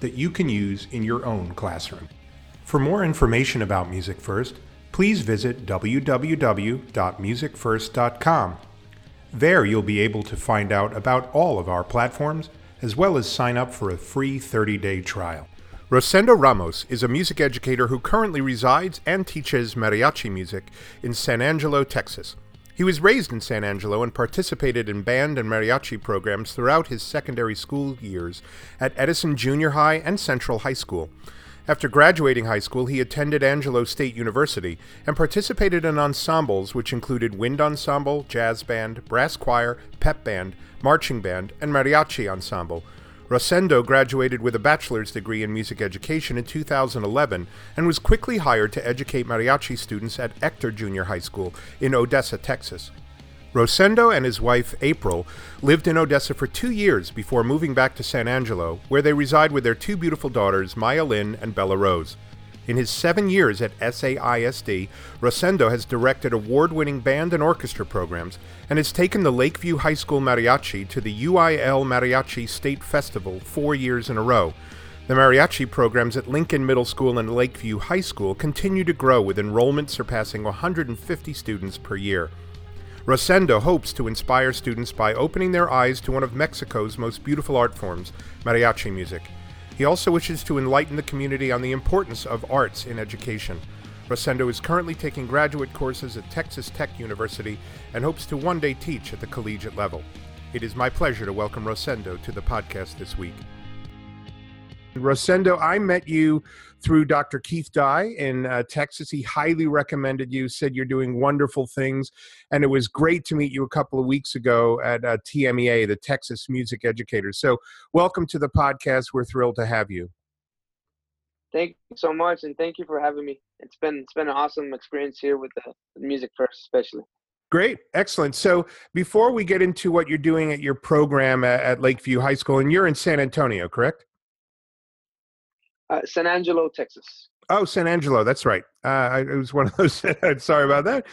that you can use in your own classroom. For more information about Music First, please visit www.musicfirst.com. There you'll be able to find out about all of our platforms as well as sign up for a free 30 day trial. Rosendo Ramos is a music educator who currently resides and teaches mariachi music in San Angelo, Texas. He was raised in San Angelo and participated in band and mariachi programs throughout his secondary school years at Edison Junior High and Central High School. After graduating high school, he attended Angelo State University and participated in ensembles which included wind ensemble, jazz band, brass choir, pep band, marching band, and mariachi ensemble, Rosendo graduated with a bachelor's degree in music education in 2011 and was quickly hired to educate mariachi students at Ector Junior High School in Odessa, Texas. Rosendo and his wife, April, lived in Odessa for two years before moving back to San Angelo, where they reside with their two beautiful daughters, Maya Lynn and Bella Rose. In his seven years at SAISD, Rosendo has directed award winning band and orchestra programs and has taken the Lakeview High School Mariachi to the UIL Mariachi State Festival four years in a row. The mariachi programs at Lincoln Middle School and Lakeview High School continue to grow with enrollment surpassing 150 students per year. Rosendo hopes to inspire students by opening their eyes to one of Mexico's most beautiful art forms, mariachi music. He also wishes to enlighten the community on the importance of arts in education. Rosendo is currently taking graduate courses at Texas Tech University and hopes to one day teach at the collegiate level. It is my pleasure to welcome Rosendo to the podcast this week. Rosendo, I met you through Dr. Keith Dye in uh, Texas. He highly recommended you, said you're doing wonderful things. And it was great to meet you a couple of weeks ago at uh, TMEA, the Texas Music Educators. So, welcome to the podcast. We're thrilled to have you. Thank you so much, and thank you for having me. It's been it's been an awesome experience here with the, music first, especially. Great, excellent. So before we get into what you're doing at your program at, at Lakeview High School, and you're in San Antonio, correct? Uh, San Angelo, Texas. Oh, San Angelo. That's right. Uh, it was one of those. sorry about that.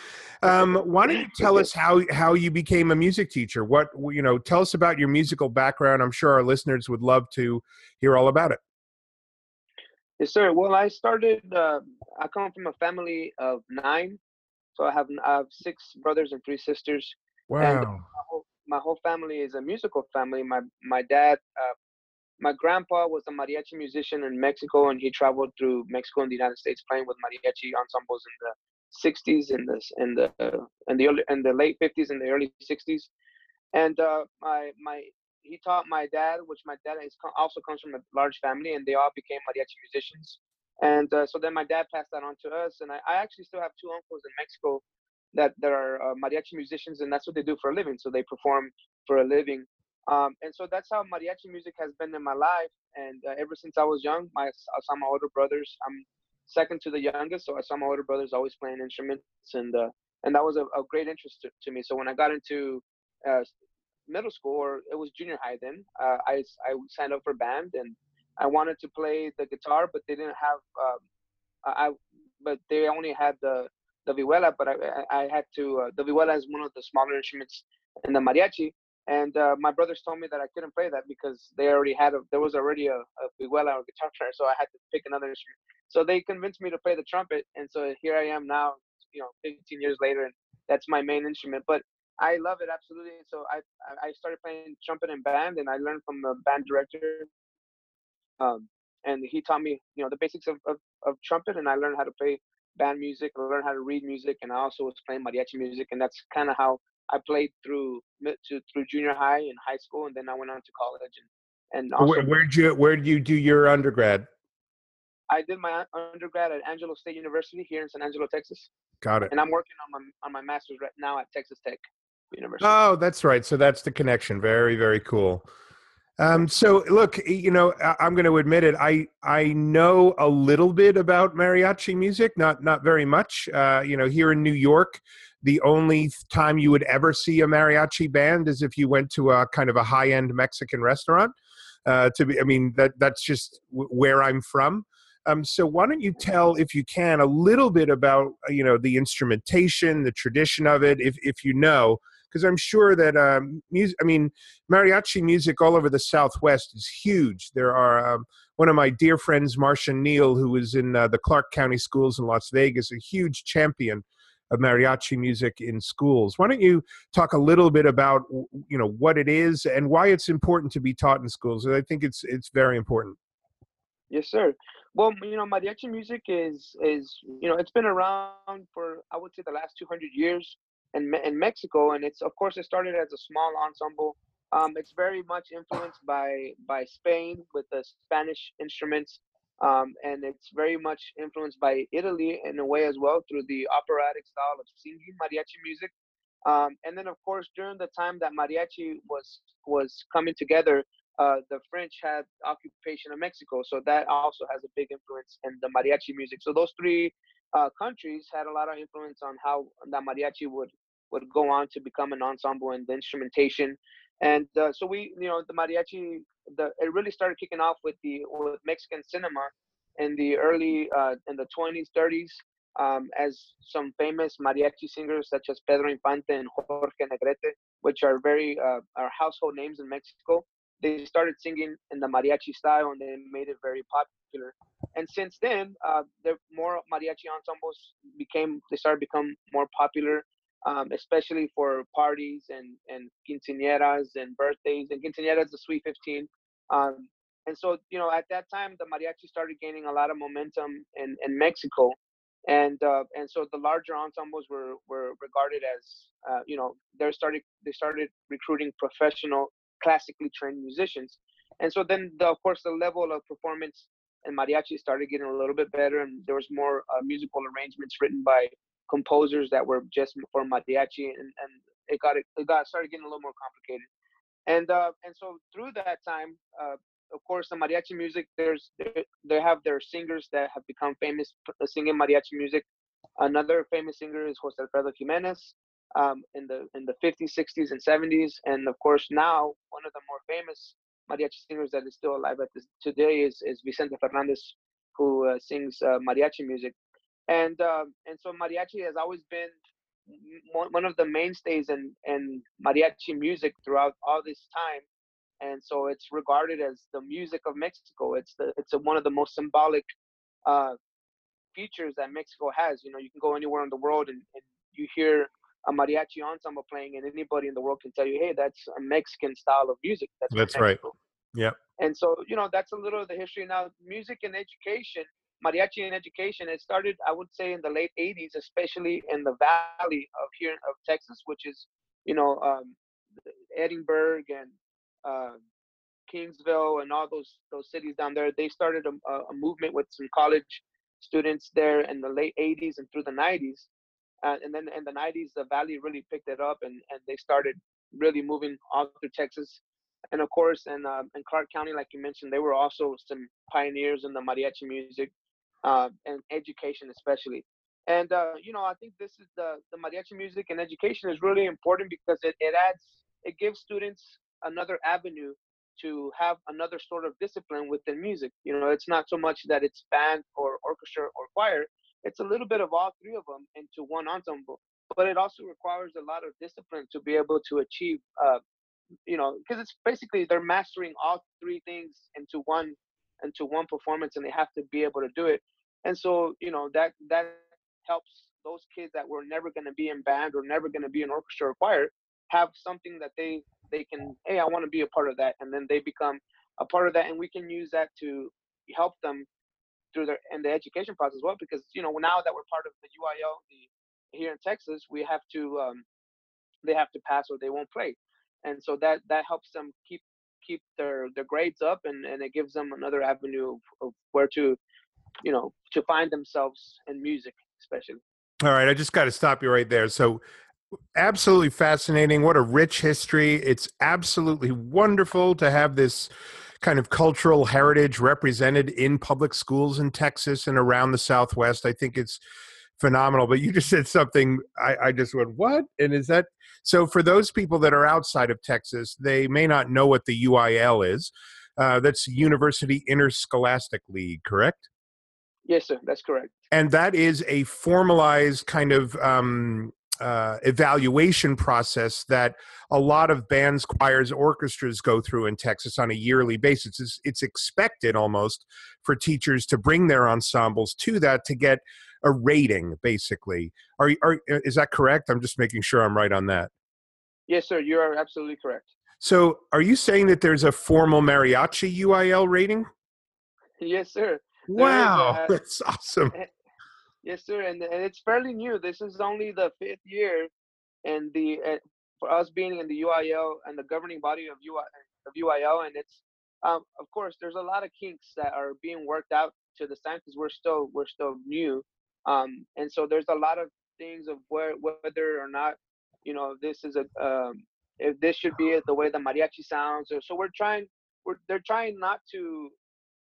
Um, why don't you tell us how how you became a music teacher? What you know? Tell us about your musical background. I'm sure our listeners would love to hear all about it. Yes, sir. Well, I started. Uh, I come from a family of nine, so I have I have six brothers and three sisters. Wow. And my whole, my whole family is a musical family. My my dad uh, my grandpa was a mariachi musician in Mexico, and he traveled through Mexico and the United States playing with mariachi ensembles in the 60s and the in the in the early, the late 50s and the early 60s. And uh, my my he taught my dad, which my dad is also comes from a large family, and they all became mariachi musicians. And uh, so then my dad passed that on to us, and I, I actually still have two uncles in Mexico that that are uh, mariachi musicians, and that's what they do for a living. So they perform for a living um, and so that's how mariachi music has been in my life. And uh, ever since I was young, my I saw my older brothers. I'm second to the youngest, so I saw my older brothers always playing instruments, and uh, and that was a, a great interest to, to, me. So when I got into uh, middle school, or it was junior high then, uh, I I signed up for band, and I wanted to play the guitar, but they didn't have um, I but they only had the the vihuela, but I I had to uh, the vihuela is one of the smaller instruments in the mariachi and uh, my brothers told me that I couldn't play that because they already had a there was already a, a vihuela or guitar player, so I had to pick another instrument. So they convinced me to play the trumpet, and so here I am now, you know, 15 years later, and that's my main instrument. But I love it absolutely. So I I started playing trumpet in band, and I learned from the band director, um, and he taught me you know the basics of, of, of trumpet, and I learned how to play band music, I learned how to read music, and I also was playing mariachi music, and that's kind of how I played through to, through junior high and high school, and then I went on to college. And and also, where where'd you where did you do your undergrad? I did my undergrad at Angelo State University here in San Angelo, Texas. Got it. And I'm working on my on my master's right now at Texas Tech University. Oh, that's right. So that's the connection. Very very cool. Um, so look, you know, I'm going to admit it. I I know a little bit about mariachi music, not not very much. Uh, you know, here in New York, the only time you would ever see a mariachi band is if you went to a kind of a high end Mexican restaurant. Uh, to be, I mean, that that's just w- where I'm from. Um, so why don't you tell, if you can, a little bit about you know the instrumentation, the tradition of it, if if you know, because I'm sure that um, music. I mean, mariachi music all over the Southwest is huge. There are um, one of my dear friends, Marcia Neel, who is in uh, the Clark County Schools in Las Vegas, a huge champion of mariachi music in schools. Why don't you talk a little bit about you know what it is and why it's important to be taught in schools? I think it's it's very important. Yes, sir. Well, you know, mariachi music is is you know it's been around for I would say the last 200 years in in Mexico, and it's of course it started as a small ensemble. Um, it's very much influenced by by Spain with the Spanish instruments, um, and it's very much influenced by Italy in a way as well through the operatic style of singing mariachi music. Um, and then of course during the time that mariachi was was coming together, uh, the French had occupation of Mexico, so that also has a big influence in the mariachi music. So those three uh, countries had a lot of influence on how the mariachi would would go on to become an ensemble and the instrumentation. And uh, so we, you know, the mariachi, the it really started kicking off with the with Mexican cinema in the early uh, in the 20s, 30s, um, as some famous mariachi singers such as Pedro Infante and Jorge Negrete, which are very uh, are household names in Mexico. They started singing in the mariachi style and they made it very popular. And since then, uh, the more mariachi ensembles became they started become more popular um, especially for parties and and quinceañeras and birthdays. And quinceañeras the Sweet 15. Um, and so, you know, at that time, the mariachi started gaining a lot of momentum in, in Mexico, and uh, and so the larger ensembles were were regarded as, uh, you know, they started they started recruiting professional, classically trained musicians, and so then the, of course the level of performance in mariachi started getting a little bit better, and there was more uh, musical arrangements written by composers that were just for mariachi, and, and it got it got started getting a little more complicated. And uh, and so through that time, uh, of course, the mariachi music, there's they, have their singers that have become famous singing mariachi music. Another famous singer is Jose Alfredo Jimenez um, in the in the 50s, 60s, and 70s, and of course now one of the more famous mariachi singers that is still alive at this today is is Vicente Fernandez, who uh, sings uh, mariachi music and um, and so mariachi has always been one of the mainstays in, in mariachi music throughout all this time. And so it's regarded as the music of mexico. It's the it's a, one of the most symbolic uh, features that mexico has. You know you can go anywhere in the world and, and you hear a mariachi ensemble playing and anybody in the world can tell you hey that's a mexican style of music that's, that's right. Yeah and so you know that's a little of the history. Now music and education mariachi in education it started i would say in the late 80s especially in the valley of here of texas which is you know um, edinburg and uh, kingsville and all those those cities down there they started a, a, movement with some college students there in the late 80s and through the 90s uh, and then in the 90s the valley really picked it up and, and they started really moving all through texas. And of course in, uh, in clark county like you mentioned they were also some pioneers in the mariachi music uh, and education especially. And uh, you know, I think this is the the mariachi music and education is really important because it, it adds it gives students another avenue to have another sort of discipline within music. You know, it's not so much that it's band or orchestra or choir. It's a little bit of all three of them into one ensemble. But it also requires a lot of discipline to be able to achieve, uh, you know, because it's basically they're mastering all three things into one into one performance, and they have to be able to do it. And so you know that that helps those kids that were never going to be in band or never going to be in orchestra or choir have something that they they can hey i want to be a part of that and then they become a part of that and we can use that to help them through their in the education process as well because you know now that we're part of the uil the, here in texas we have to um, they have to pass or they won't play. And so that that helps them keep keep their their grades up and and it gives them another avenue of, of where to you know to find themselves in music especially all right i just got to stop you right there so absolutely fascinating. What a rich history. It's absolutely wonderful to have this kind of cultural heritage represented in public schools in Texas and around the Southwest. I think it's phenomenal. But you just said something, I, I just went, what? And is that so? For those people that are outside of Texas, they may not know what the UIL is. Uh, that's University Interscholastic League, correct? Yes, sir. That's correct. And that is a formalized kind of um, uh, evaluation process that a lot of bands, choirs, orchestras go through in Texas on a yearly basis. It's, it's expected almost for teachers to bring their ensembles to that to get a rating, basically. Are, are is that correct? I'm just making sure I'm right on that. Yes, sir. You are absolutely correct. So, are you saying that there's a formal mariachi UIL rating? Yes, sir. Wow, a, that's awesome. Yes, sir, and and it's fairly new. This is only the fifth year, and the uh, for us being in the UIL and the governing body of UI of UIL, and it's um, of course there's a lot of kinks that are being worked out to the time because we're still we're still new, um, and so there's a lot of things of where whether or not you know this is a um, if this should be the way the mariachi sounds, or so we're trying we're they're trying not to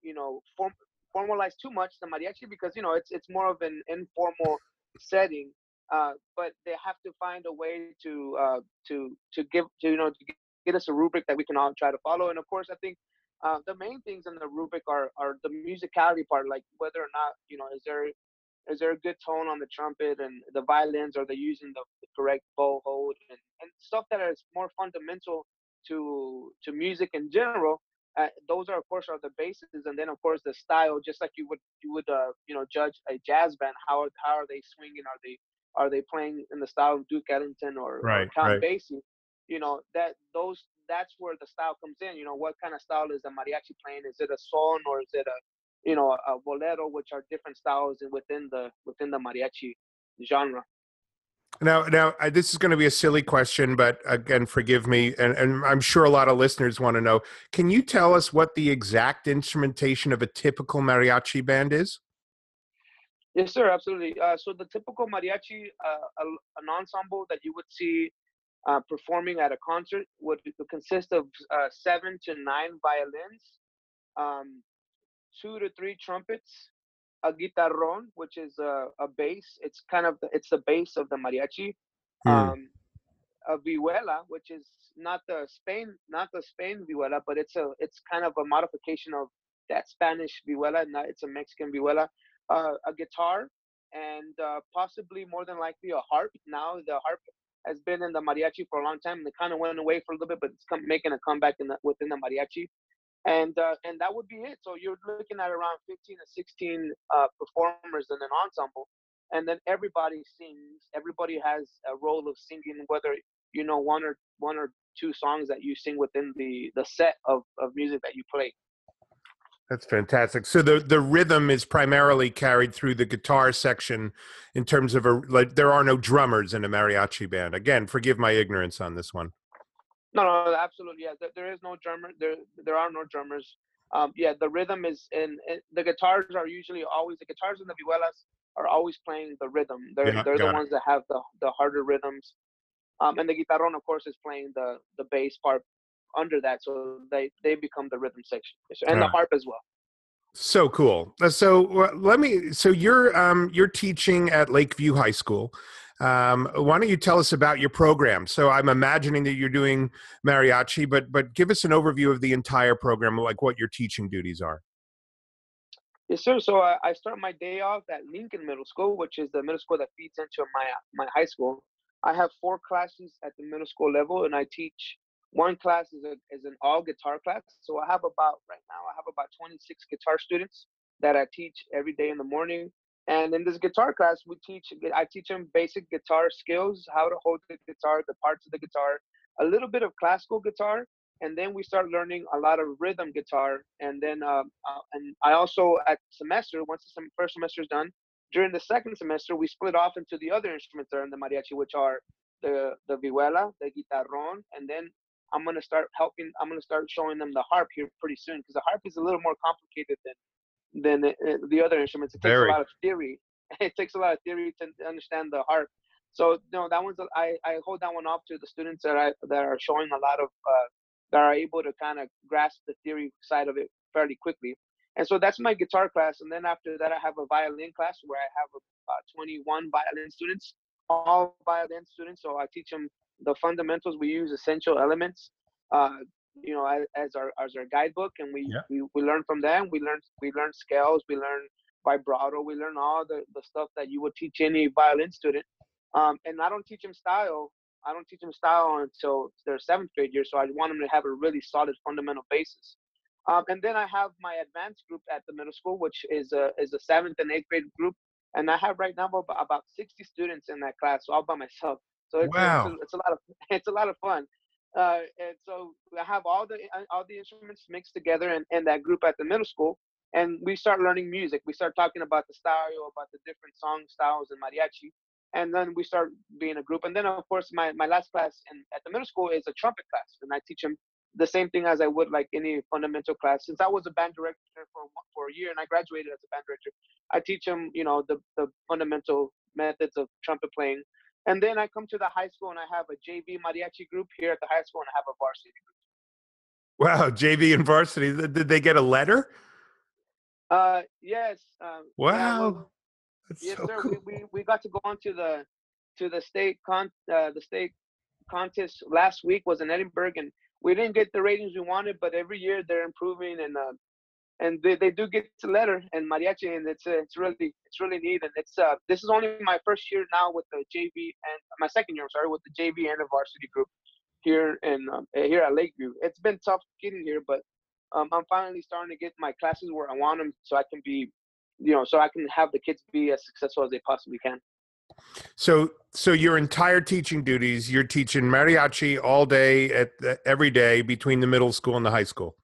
you know form formalize too much the mariachi because you know it's it's more of an informal setting. Uh, but they have to find a way to uh, to to give to you know to get us a rubric that we can all try to follow. And of course, I think uh, the main things in the rubric are are the musicality part, like whether or not you know is there is there a good tone on the trumpet and the violins? Are they using the, the correct bow hold and, and stuff that is more fundamental to to music in general? Uh, those are of course are the bases and then of course the style just like you would you would uh, you know judge a jazz band. How are, how are they swinging? Are they are they playing in the style of Duke Ellington or, right, or Count right. Basie? You know that those that's where the style comes in. You know what kind of style is the mariachi playing? Is it a son or is it a you know a bolero which are different styles within the within the mariachi genre now, now I, this is going to be a silly question, but again, forgive me, and, and I'm sure a lot of listeners want to know. Can you tell us what the exact instrumentation of a typical mariachi band is? Yes, sir, absolutely. Uh, so the typical mariachi, uh, an ensemble that you would see uh, performing at a concert would consist of uh, seven to nine violins, um, two to three trumpets, a guitarrón, which is a, a bass. It's kind of the, it's the bass of the mariachi. Hmm. Um, a vihuela, which is not the Spain not the Spain vihuela, but it's a it's kind of a modification of that Spanish vihuela. Not, it's a Mexican vihuela. Uh, a guitar and uh, possibly more than likely a harp. Now the harp has been in the mariachi for a long time. and It kind of went away for a little bit, but it's come, making a comeback in the, within the mariachi and uh, and that would be it. So you're looking at around 15 to 16 uh, performers in an ensemble, and then everybody sings. Everybody has a role of singing, whether you know one or one or two songs that you sing within the the set of of music that you play. That's fantastic. So the the rhythm is primarily carried through the guitar section, in terms of a like there are no drummers in a mariachi band. Again, forgive my ignorance on this one. No, no, absolutely. Yeah, there, is no drummer. There, there are no drummers. Um, yeah, the rhythm is in, in, the guitars are usually always the guitars and the vihuelas are always playing the rhythm. They're yeah, they're the it. ones that have the the harder rhythms. Um, and the guitarrón, of course, is playing the the bass part under that, so they they become the rhythm section, and the harp as well. So cool. Uh, so let me. So you're um you're teaching at Lakeview High School. Um, why don't you tell us about your program? So I'm imagining that you're doing mariachi, but but give us an overview of the entire program, like what your teaching duties are. Yes, sir. So uh, I start my day off at Lincoln Middle School, which is the middle school that feeds into my my high school. I have four classes at the middle school level, and I teach one class is a is an all guitar class. So I have about right now I have about 26 guitar students that I teach every day in the morning. And in this guitar class, we teach, I teach them basic guitar skills, how to hold the guitar, the parts of the guitar, a little bit of classical guitar, and then we start learning a lot of rhythm guitar. And then, um, uh, and I also at semester, once the first semester is done, during the second semester, we split off into the other instruments that are in the mariachi, which are the the vihuela, the guitarrón, and then I'm gonna start helping. I'm gonna start showing them the harp here pretty soon because the harp is a little more complicated than than the, uh, the other instruments. It takes Very. a lot of theory. It takes a lot of theory to understand the harp. So you know that one's I, I hold that one off to the students that I that are showing a lot of uh, that are able to kind of grasp the theory side of it fairly quickly. And so that's my guitar class. And then after that, I have a violin class where I have about 21 violin students, all violin students. So I teach them the fundamentals. We use essential elements, uh, you know, as, as, our as our guidebook, and we, yeah. we we learn from them. We learn we learn scales. We learn vibrato. We learn all the the stuff that you would teach any violin student. Um, and I don't teach them style. I don't teach them style until their seventh grade year. So I want them to have a really solid fundamental basis. Um, and then I have my advanced group at the middle school, which is a is a seventh and eighth grade group, and I have right now about 60 students in that class, all by myself. So it's, wow. it's, a, it's a lot of it's a lot of fun. Uh, and so I have all the uh, all the instruments mixed together in, in that group at the middle school, and we start learning music. We start talking about the style, about the different song styles and mariachi, and then we start being a group. And then of course my my last class in, at the middle school is a trumpet class, and I teach them the same thing as I would like any fundamental class. Since I was a band director for for a year and I graduated as a band director, I teach them, you know, the the fundamental methods of trumpet playing. And then I come to the high school and I have a JV mariachi group here at the high school and I have a varsity group. Wow, JV and varsity. Did they get a letter? Uh, yes. Um, wow. Yeah, well, yes, so sir. Cool. We, we we got to go on to the to the state con uh, the state contest last week was in Edinburg and we didn't get the ratings we wanted, but every year they're improving and uh, and they, they do get the letter and mariachi and it's uh, it's really it's really neat and it's uh this is only my first year now with the JV and my second year I'm sorry with the JV and the varsity group here in um, here at Lakeview. It's been tough getting here, but um, I'm finally starting to get my classes where I want them, so I can be, you know, so I can have the kids be as successful as they possibly can. So, so your entire teaching duties, you're teaching mariachi all day at every day between the middle school and the high school.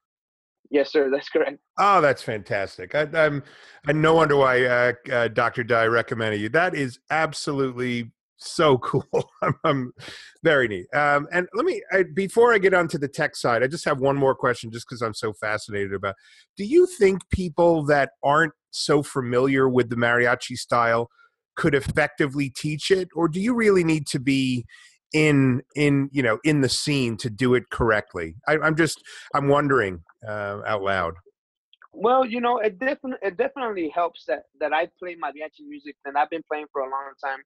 Yes, sir. That's correct. Oh, that's fantastic. I, am I no wonder why uh, uh, Dr. Dye recommended you. That is absolutely so cool. I'm, I'm, very neat. Um, and let me I, before I get onto the tech side, I just have one more question, just because I'm so fascinated about. Do you think people that aren't so familiar with the mariachi style could effectively teach it or do you really need to be in in you know in the scene to do it correctly I, am just i'm wondering uh, out loud well you know it definitely it definitely helps that that i play mariachi music and i've been playing for a long time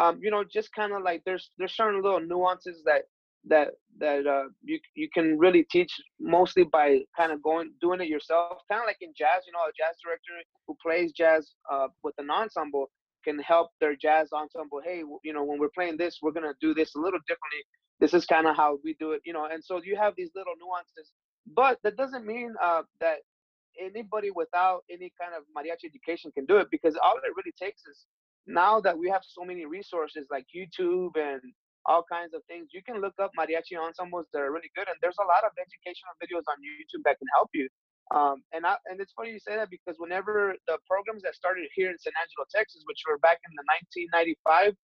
um you know just kind of like there's there's certain little nuances that that that uh, you you can really teach mostly by kind of going doing it yourself kind of like in jazz you know a jazz director who plays jazz uh, with an ensemble can help their jazz ensemble. Hey, you know, when we're playing this, we're gonna do this a little differently. This is kind of how we do it, you know. And so you have these little nuances, but that doesn't mean uh, that anybody without any kind of mariachi education can do it because all it really takes is now that we have so many resources like YouTube and all kinds of things, you can look up mariachi ensembles that are really good, and there's a lot of educational videos on YouTube that can help you. Um, and I, and it's funny you say that because whenever the programs that started here in San Angelo, Texas, which were back in the 1995,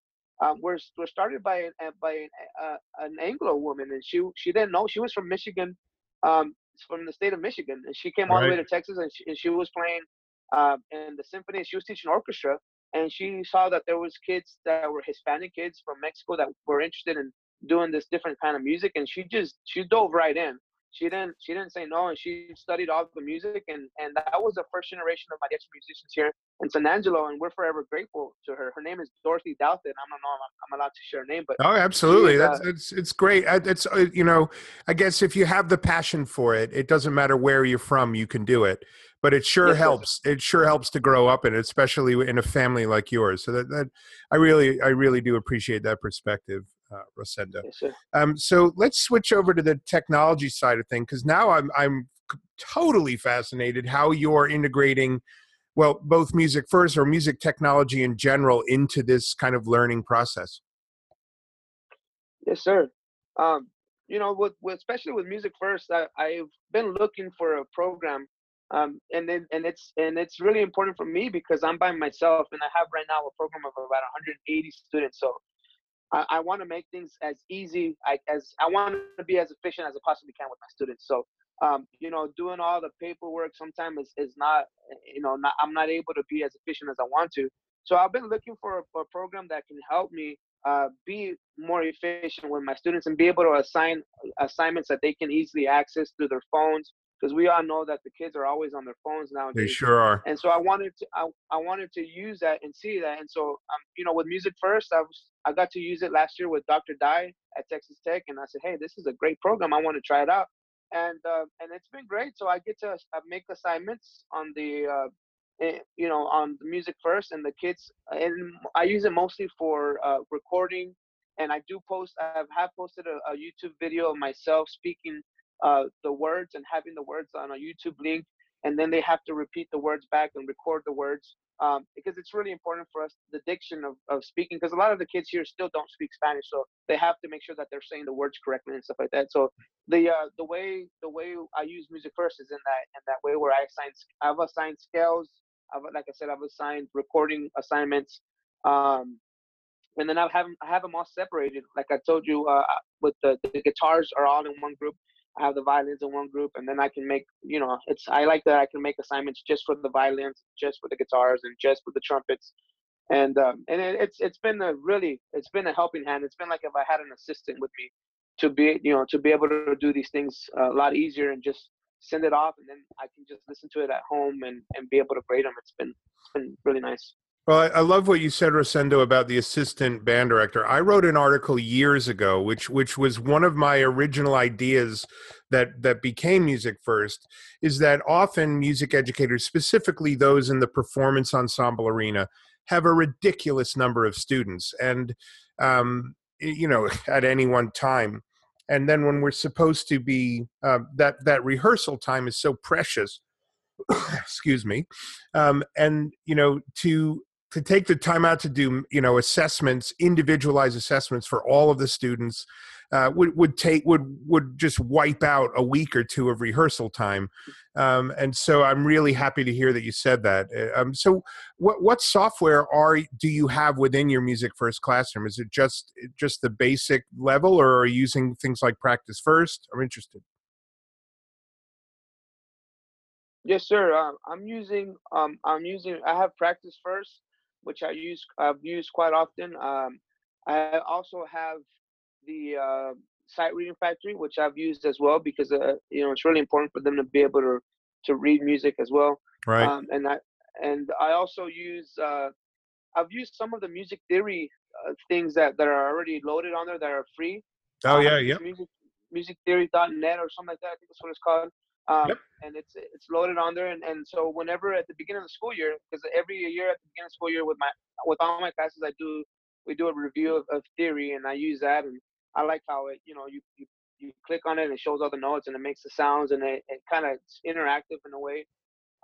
um, were were started by by uh, an Anglo woman, and she she didn't know she was from Michigan, um, from the state of Michigan, and she came all the way to Texas, and she, and she was playing uh, in the symphony. She was teaching orchestra, and she saw that there was kids that were Hispanic kids from Mexico that were interested in doing this different kind of music, and she just she dove right in she didn't she didn't say no and she studied all the music and and that was the first generation of mariachi musicians here in San Angelo and we're forever grateful to her. Her name is Dorothy Douthit. I don't know if I'm allowed to share her name, but oh, absolutely, that's uh, it's it's great. It's uh, you know, I guess if you have the passion for it, it doesn't matter where you're from, you can do it. But it sure yes, helps. Yes. It sure helps to grow up in it, especially in a family like yours. So that, that I really I really do appreciate that perspective uh, Rosendo. Yes, um, so let's switch over to the technology side of things because now I'm I'm totally fascinated how you're integrating, well, both music first or music technology in general into this kind of learning process. Yes, sir. Um, you know, with, with, especially with music first, I, I've been looking for a program um, and then and it's and it's really important for me because I'm by myself and I have right now a program of about 180 students. So I, I want to make things as easy I, as I want to be as efficient as I possibly can with my students. So, um, you know, doing all the paperwork sometimes is, is not, you know, not, I'm not able to be as efficient as I want to. So I've been looking for a, a program that can help me uh, be more efficient with my students and be able to assign assignments that they can easily access through their phones because we all know that the kids are always on their phones nowadays. They sure are. And so I wanted to I, I wanted to use that and see that. And so um, you know, with music first, I was I got to use it last year with Dr. Dye at Texas Tech, and I said, hey, this is a great program. I want to try it out. And uh, and it's been great. So I get to uh, make assignments on the uh, eh, you know on the music first, and the kids and I use it mostly for uh, recording. And I do post. I have posted a, a YouTube video of myself speaking uh, the words and having the words on a YouTube link, and then they have to repeat the words back and record the words um, because it's really important for us the diction of, of speaking because a lot of the kids here still don't speak Spanish, so they have to make sure that they're saying the words correctly and stuff like that. So the uh, the way the way I use music first is in that in that way where I assign I've assigned scales. I've, like I said, I've assigned recording assignments. Um, and then I have I have them all separated. Like I told you, uh, with the, the guitars are all in one group, I have the violins in one group, and then I can make, you know, it's I like that I can make assignments just for the violins, just for the guitars, and just for the trumpets, and um, and it, it's it's been a really it's been a helping hand. It's been like if I had an assistant with me to be, you know, to be able to do these things a lot easier and just send it off, and then I can just listen to it at home and and be able to grade them. It's been it's been really nice. Well, I, I love what you said, Rosendo, about the assistant band director. I wrote an article years ago, which which was one of my original ideas that that became Music First. Is that often music educators, specifically those in the performance ensemble arena, have a ridiculous number of students, and um, you know, at any one time. And then when we're supposed to be uh, that that rehearsal time is so precious excuse me um, and you know to to take the time out to do you know assessments individualized assessments for all of the students uh, would would take would would just wipe out a week or two of rehearsal time. Um, and so i'm really happy to hear that you said that. Uh, um, so what what software are do you have within your music first classroom? Is it just just the basic level or are you using things like practice first? I'm interested. Yes sir. Um, i'm using um, i'm using i have practice first which I use I've used quite often. Um, I also have the uh, Sight Reading Factory, which I've used as well because uh, you know it's really important for them to be able to to read music as well. Right. Um, and I and I also use uh, I've used some of the music theory uh, things that, that are already loaded on there that are free. Oh yeah, yeah. Music musictheory.net or something like that. I think that's what it's called. Um, yep. And it's it's loaded on there, and, and so whenever at the beginning of the school year, because every year at the beginning of the school year with my with all my classes, I do we do a review of, of theory, and I use that, and I like how it you know you you, you click on it and it shows all the notes and it makes the sounds and it, it kind of interactive in a way.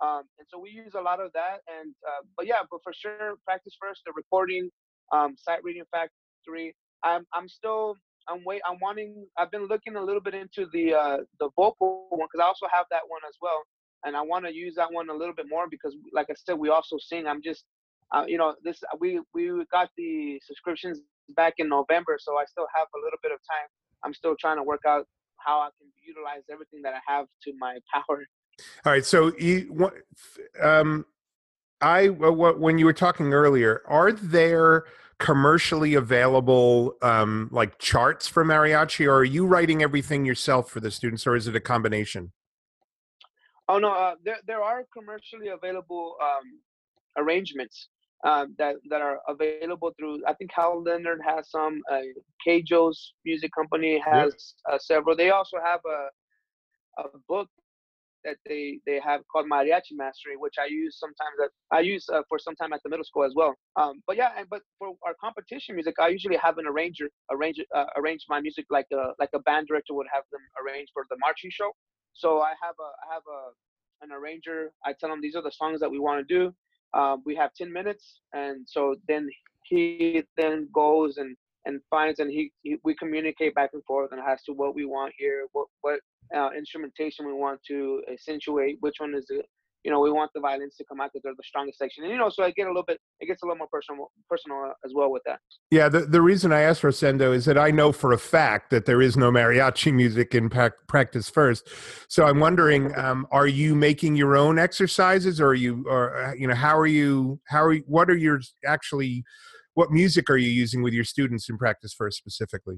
Um, and so we use a lot of that, and uh, but yeah, but for sure, practice first. The recording, um, sight reading factory. I'm I'm still I'm wait. I'm wanting. I've been looking a little bit into the uh, the vocal one because I also have that one as well, and I want to use that one a little bit more because, like I said, we also sing. I'm just, uh, you know, this we we got the subscriptions back in November, so I still have a little bit of time. I'm still trying to work out how I can utilize everything that I have to my power. All right. So um, I when you were talking earlier, are there commercially available um, like charts for mariachi or are you writing everything yourself for the students or is it a combination? Oh no uh, there, there are commercially available um, arrangements um, that that are available through i think hal leonard has some uh, Kjos music company has uh, several. They also have a a book that they they have called mariachi mastery, which I use sometimes. That I use uh, for some time at the middle school as well. Um, but yeah, and but for our competition music, I usually have an arranger arrange uh, arrange my music like a like a band director would have them arrange for the marching show. So I have a I have a an arranger. I tell them these are the songs that we want to do. Um, we have 10 minutes, and so then he then goes and and finds and he, he, we communicate back and forth and as to what we want here what what uh, instrumentation we want to accentuate which one is you know we want the violins to come out because they're the strongest section. And you know so i get a little bit it gets a little more personal personal as well with that. Yeah the, the reason i asked rosendo is that i know for a fact that there is no mariachi music in practice first. So i'm wondering um, are you making your own exercises or are you or uh, you know how are you how are you, what are your actually what music are you using with your students in practice first specifically?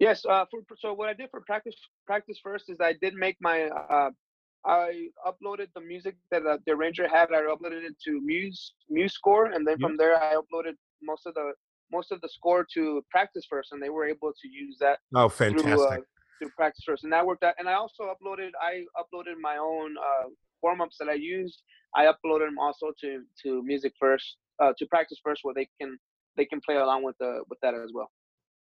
Yes. Uh, for, so what I did for practice practice first is I did make my uh, I uploaded the music that uh, the arranger had. I uploaded it to Muse MuseScore, and then yep. from there I uploaded most of the most of the score to practice first, and they were able to use that. Oh, fantastic! Through, uh, through practice first, and that worked out. And I also uploaded I uploaded my own uh, warm ups that I used. I uploaded them also to to music first uh, to practice first, where they can they can play along with the with that as well.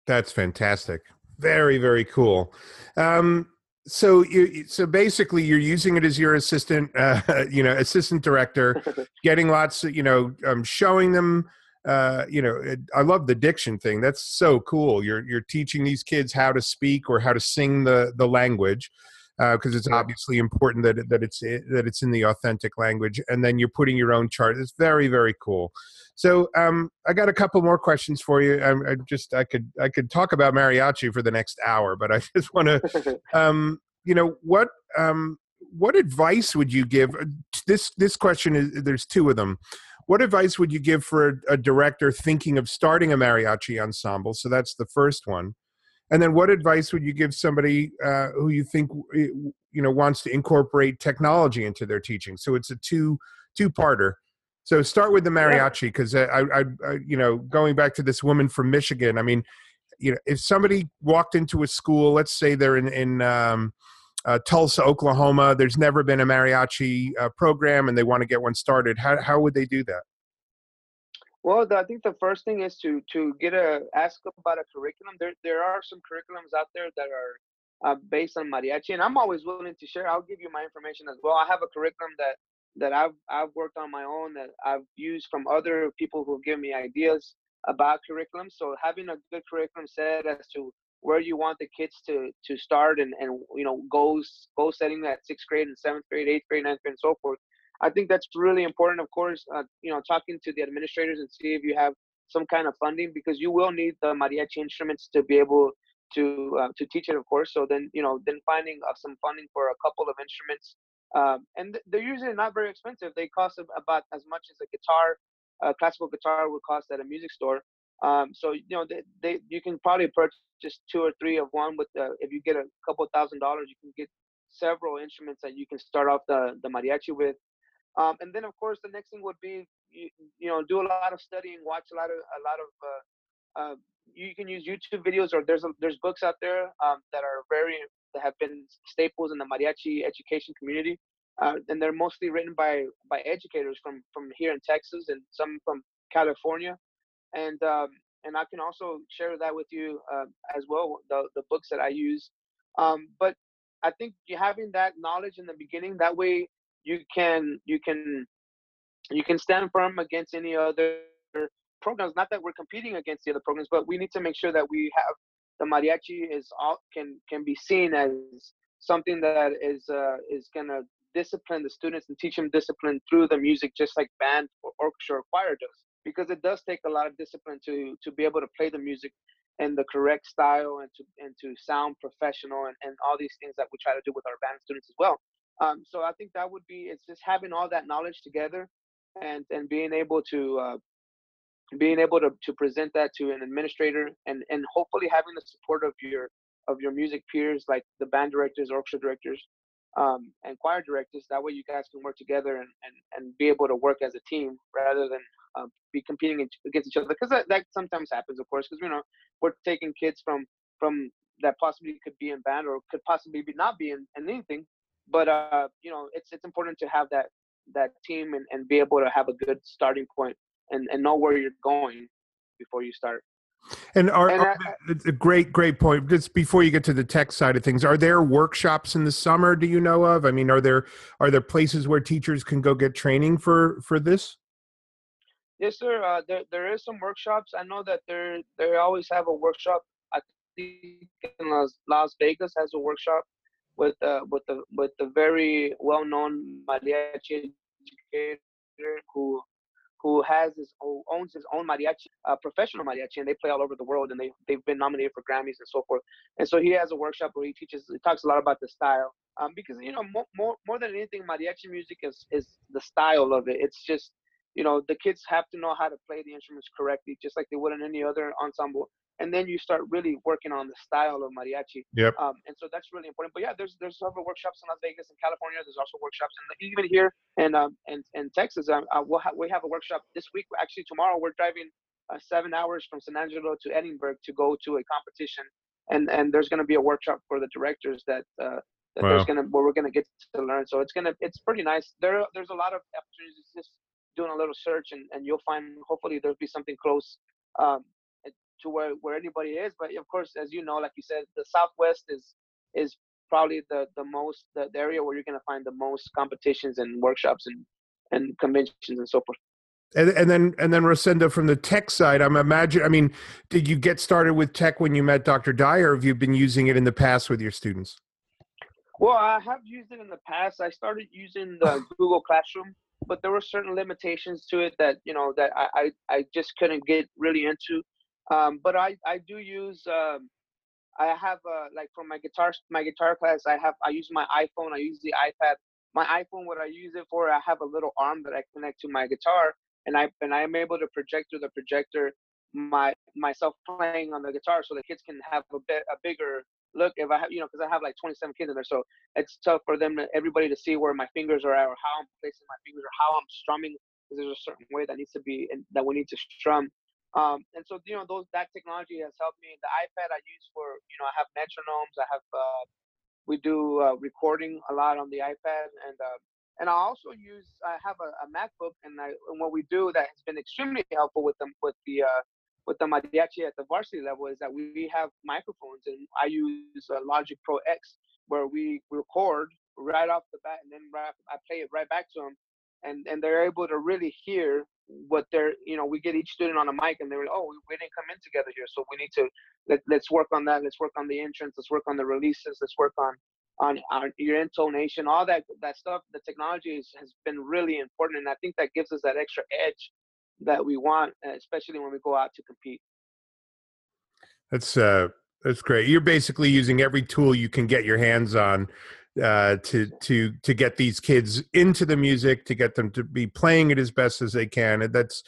That's fantastic. Very very cool. Um, so you so basically you're using it as your assistant uh, you know assistant director getting lots of you know um, showing them uh, you know it, i love the diction thing. That's so cool. You're you're teaching these kids how to speak or how to sing the the language because uh, it's obviously important that that it's that it's in the authentic language, and then you're putting your own chart. It's very very cool. So um, I got a couple more questions for you. I, I, just I could I could talk about mariachi for the next hour, but I just want to, um, you know, what um, what advice would you give? Uh, this this question is there's two of them. What advice would you give for a, a director thinking of starting a mariachi ensemble? So that's the first one. And then, what advice would you give somebody uh, who you think you know wants to incorporate technology into their teaching? So it's a two two parter. So start with the mariachi because I, I, I, you know, going back to this woman from Michigan. I mean, you know, if somebody walked into a school, let's say they're in in um, uh, Tulsa, Oklahoma, there's never been a mariachi uh, program, and they want to get one started. How how would they do that? Well, the, I think the first thing is to to get a ask about a curriculum. There there are some curriculums out there that are uh, based on mariachi, and I'm always willing to share. I'll give you my information as well. I have a curriculum that that I've I've worked on my own that I've used from other people who give me ideas about curriculum. So having a good curriculum set as to where you want the kids to to start and and you know goals goal setting at sixth grade and seventh grade, eighth grade, ninth grade, and so forth I think that's really important. Of course, uh, you know, talking to the administrators and see if you have some kind of funding because you will need the mariachi instruments to be able to uh, to teach it. Of course, so then you know, then finding uh, some funding for a couple of instruments, um, and they're usually not very expensive. They cost about as much as a guitar, a classical guitar would cost at a music store. Um, so you know, they, they you can probably purchase two or three of one with the, if you get a couple thousand dollars, you can get several instruments that you can start off the the mariachi with. Um, and then of course the next thing would be you, you, know do a lot of studying, watch a lot of a lot of. Uh, uh, you can use YouTube videos or there's a, there's books out there um, that are very that have been staples in the mariachi education community, uh, and they're mostly written by by educators from from here in Texas and some from California, and um, and I can also share that with you uh, as well the the books that I use. Um, but I think having that knowledge in the beginning that way you can you can you can stand firm against any other programs. Not that we're competing against the other programs, but we need to make sure that we have the mariachi is all can can be seen as something that is uh, is gonna discipline the students and teach them discipline through the music, just like band or orchestra or choir does. Because it does take a lot of discipline to to be able to play the music in the correct style and to and to sound professional and, and all these things that we try to do with our band students as well. Um, so I think that would be it's just having all that knowledge together, and and being able to uh, being able to, to present that to an administrator and and hopefully having the support of your of your music peers like the band directors, orchestra directors, um, and choir directors. That way you guys can work together and, and, and be able to work as a team rather than uh, be competing against each other. Because that, that sometimes happens, of course, because you know we're taking kids from from that possibly could be in band or could possibly be not be in, in anything but uh, you know, it's it's important to have that that team and, and be able to have a good starting point and, and know where you're going before you start. And are, and are it's a great, great point. Just before you get to the tech side of things, are there workshops in the summer? Do you know of? I mean, are there are there places where teachers can go get training for for this? Yes, sir. Uh, there there is some workshops. I know that there they always have a workshop. I think in Las, Las Vegas has a workshop with uh, with the with the very well-known mariachi educator who who has his who owns his own mariachi, uh, professional mariachi, and they play all over the world, and they they've been nominated for Grammys and so forth. And so he has a workshop where he teaches, he talks a lot about the style, um, because you know more, more more than anything, mariachi music is is the style of it. It's just you know the kids have to know how to play the instruments correctly just like they would in any other ensemble and then you start really working on the style of mariachi. Yep. Um, and so that's really important. But yeah there's there's several workshops in las vegas and california. There's also workshops in even here and um and in texas. Um, uh, we'll ha- we have a workshop this week. Actually tomorrow we're driving uh, seven hours from san angelo to edinburg to go to a competition. And and there's going to be a workshop for the directors that uh, that wow. there's gonna where we're gonna get to learn. So it's gonna it's pretty nice. There there's a lot of opportunities. Just doing a little search and, and you'll find hopefully there'll be something close um, to where, where anybody is. But of course, as you know, like you said, the Southwest is is probably the the most the, the area where you're gonna find the most competitions and workshops and and conventions and so forth. And, and then and then Rosendo from the tech side, I'm imagine. I mean, did you get started with tech when you met Dr. Dyer? Have you been using it in the past with your students? Well, I have used it in the past. I started using the Google Classroom, but there were certain limitations to it that you know that I I, I just couldn't get really into. Um, but I I do use. Um, I have uh, like for my guitar my guitar class I have I use my iPhone I use the iPad my iPhone what I use it for I have a little arm that I connect to my guitar and I and I'm able to project through the projector my myself playing on the guitar so the kids can have a bit a bigger look if I have you know because I have like 27 kids in there so it's tough for them everybody to see where my fingers are at or how I'm placing my fingers or how I'm strumming because there's a certain way that needs to be and that we need to strum um, and so you know those that technology has helped me. The iPad I use for you know I have metronomes I have uh, we do uh, recording a lot on the iPad and uh, and I also use I have a, a MacBook and I and what we do that has been extremely helpful with them with the uh, with the mariachi at the varsity level is that we have microphones and I use uh, Logic Pro X where we record right off the bat and then right, I play it right back to them and and they're able to really hear what they're you know we get each student on a mic and they're like, oh we, didn't come in together here so we need to let, let's work on that let's work on the entrance let's work on the releases let's work on on, on your intonation all that that stuff the technology is, has been really important and i think that gives us that extra edge that we want, especially when we go out to compete. That's uh, that's great. You're basically using every tool you can get your hands on uh, to to to get these kids into the music, to get them to be playing it as best as they can. And that's,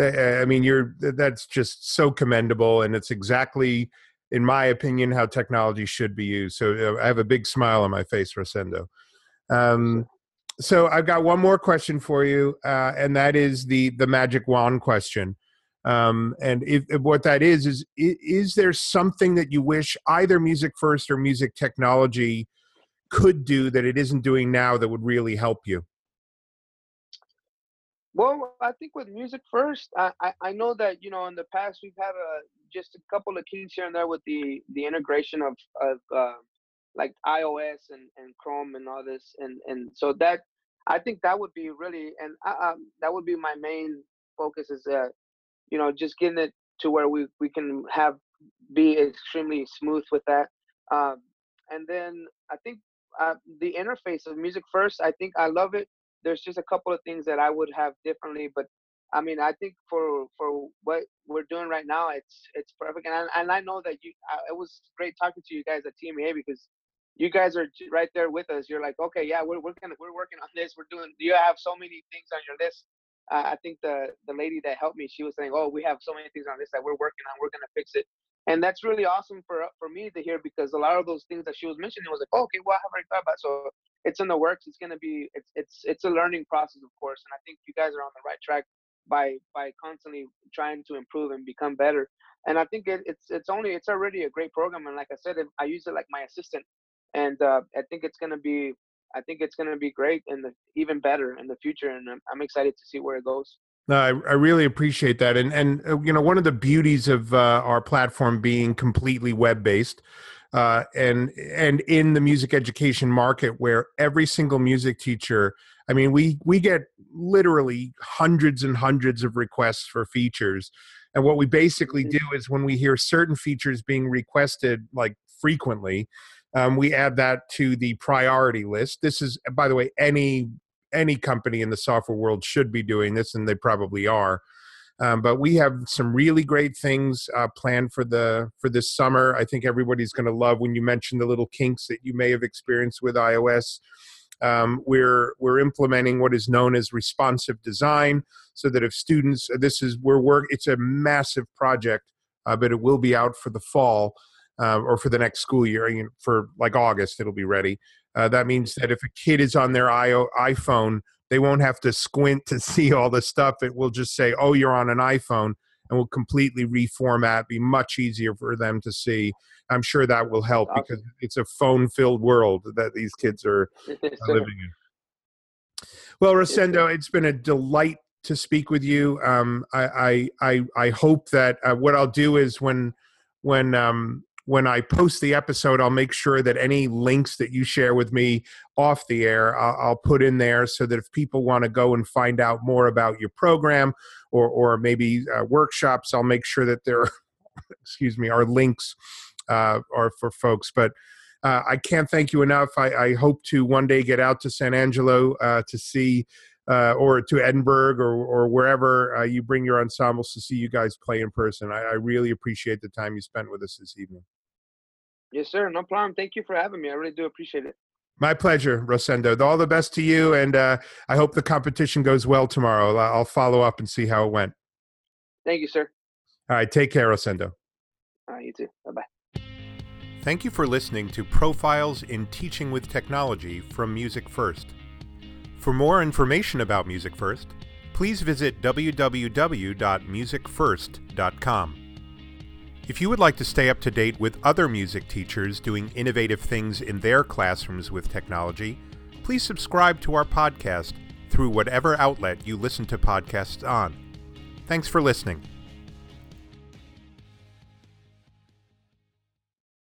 uh, I mean, you're that's just so commendable, and it's exactly, in my opinion, how technology should be used. So uh, I have a big smile on my face, Rosendo. Um, so I've got one more question for you, uh, and that is the the magic wand question. Um, and if, if what that is is is there something that you wish either Music First or Music Technology could do that it isn't doing now that would really help you? Well, I think with Music First, I, I, I know that you know in the past we've had a just a couple of kinks here and there with the the integration of of uh, like iOS and, and Chrome and all this, and and so that I think that would be really and uh, um, that would be my main focus is uh, you know just getting it to where we we can have be extremely smooth with that, um, and then I think the interface of music first. I think I love it. There's just a couple of things that I would have differently, but I mean, I think for for what we're doing right now, it's it's perfect. And I, and I know that you, I, it was great talking to you guys at TMA because you guys are right there with us. You're like, okay, yeah, we're we're gonna we're working on this. We're doing. You have so many things on your list. Uh, I think the the lady that helped me, she was saying, oh, we have so many things on this that we're working on. We're gonna fix it. And that's really awesome for for me to hear because a lot of those things that she was mentioning was like, oh, okay, well, I haven't thought about. It. So it's in the works. It's gonna be it's it's it's a learning process, of course. And I think you guys are on the right track by by constantly trying to improve and become better. And I think it, it's it's only it's already a great program. And like I said, I use it like my assistant and uh, I think it's gonna be I think it's gonna be great and even better in the future, and I'm, I'm excited to see where it goes. No, I, I really appreciate that, and and uh, you know one of the beauties of uh, our platform being completely web based. Uh, and and in the music education market where every single music teacher i mean we we get literally hundreds and hundreds of requests for features and what we basically mm-hmm. do is when we hear certain features being requested like frequently um, we add that to the priority list. This is, by the way, any any company in the software world should be doing this, and they probably are. Um, but we have some really great things uh, planned for the for this summer. I think everybody's going to love when you mentioned the little kinks that you may have experienced with iOS. Um, we're we're implementing what is known as responsive design, so that if students, this is we're work. It's a massive project, uh, but it will be out for the fall uh, or for the next school year. For like August, it'll be ready. Uh, that means that if a kid is on their iPhone, they won't have to squint to see all the stuff. It will just say, "Oh, you're on an iPhone," and will completely reformat. Be much easier for them to see. I'm sure that will help because it's a phone-filled world that these kids are living in. Well, Rosendo, it's been a delight to speak with you. Um, I, I, I hope that uh, what I'll do is when when um, when I post the episode, I'll make sure that any links that you share with me off the air, I'll, I'll put in there so that if people want to go and find out more about your program or, or maybe uh, workshops, I'll make sure that there, excuse me, are links uh, are for folks. But uh, I can't thank you enough. I, I, hope to one day get out to San Angelo uh, to see. Uh, or to Edinburg or, or wherever uh, you bring your ensembles to see you guys play in person. I, I really appreciate the time you spent with us this evening. Yes, sir. No problem. Thank you for having me. I really do appreciate it. My pleasure, Rosendo. All the best to you, and uh, I hope the competition goes well tomorrow. I'll follow up and see how it went. Thank you, sir. All right. Take care, Rosendo. All right. You too. Bye bye. Thank you for listening to Profiles in Teaching with Technology from Music First. For more information about Music First, please visit www.musicfirst.com. If you would like to stay up to date with other music teachers doing innovative things in their classrooms with technology, please subscribe to our podcast through whatever outlet you listen to podcasts on. Thanks for listening.